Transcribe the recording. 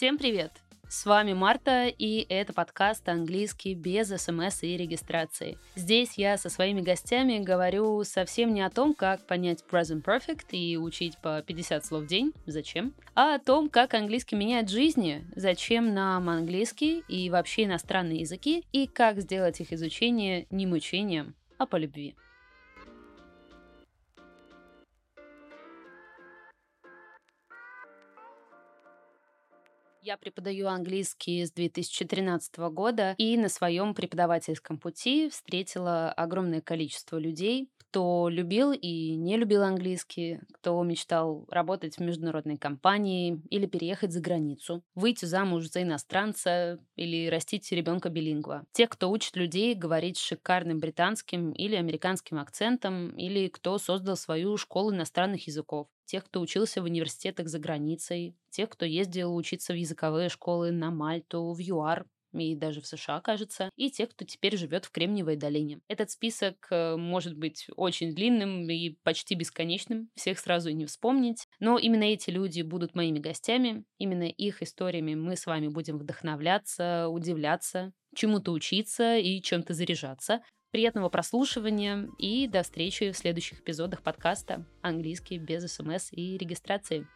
Всем привет! С вами Марта, и это подкаст «Английский без СМС и регистрации». Здесь я со своими гостями говорю совсем не о том, как понять present perfect и учить по 50 слов в день, зачем, а о том, как английский меняет жизни, зачем нам английский и вообще иностранные языки, и как сделать их изучение не мучением, а по любви. Я преподаю английский с 2013 года и на своем преподавательском пути встретила огромное количество людей, кто любил и не любил английский, кто мечтал работать в международной компании или переехать за границу, выйти замуж за иностранца или растить ребенка билингва. Те, кто учит людей говорить шикарным британским или американским акцентом, или кто создал свою школу иностранных языков. Тех, кто учился в университетах за границей, тех, кто ездил учиться в языковые школы на Мальту, в ЮАР, и даже в США, кажется, и тех, кто теперь живет в Кремниевой долине. Этот список э, может быть очень длинным и почти бесконечным, всех сразу и не вспомнить, но именно эти люди будут моими гостями, именно их историями мы с вами будем вдохновляться, удивляться, чему-то учиться и чем-то заряжаться. Приятного прослушивания и до встречи в следующих эпизодах подкаста «Английский без СМС и регистрации».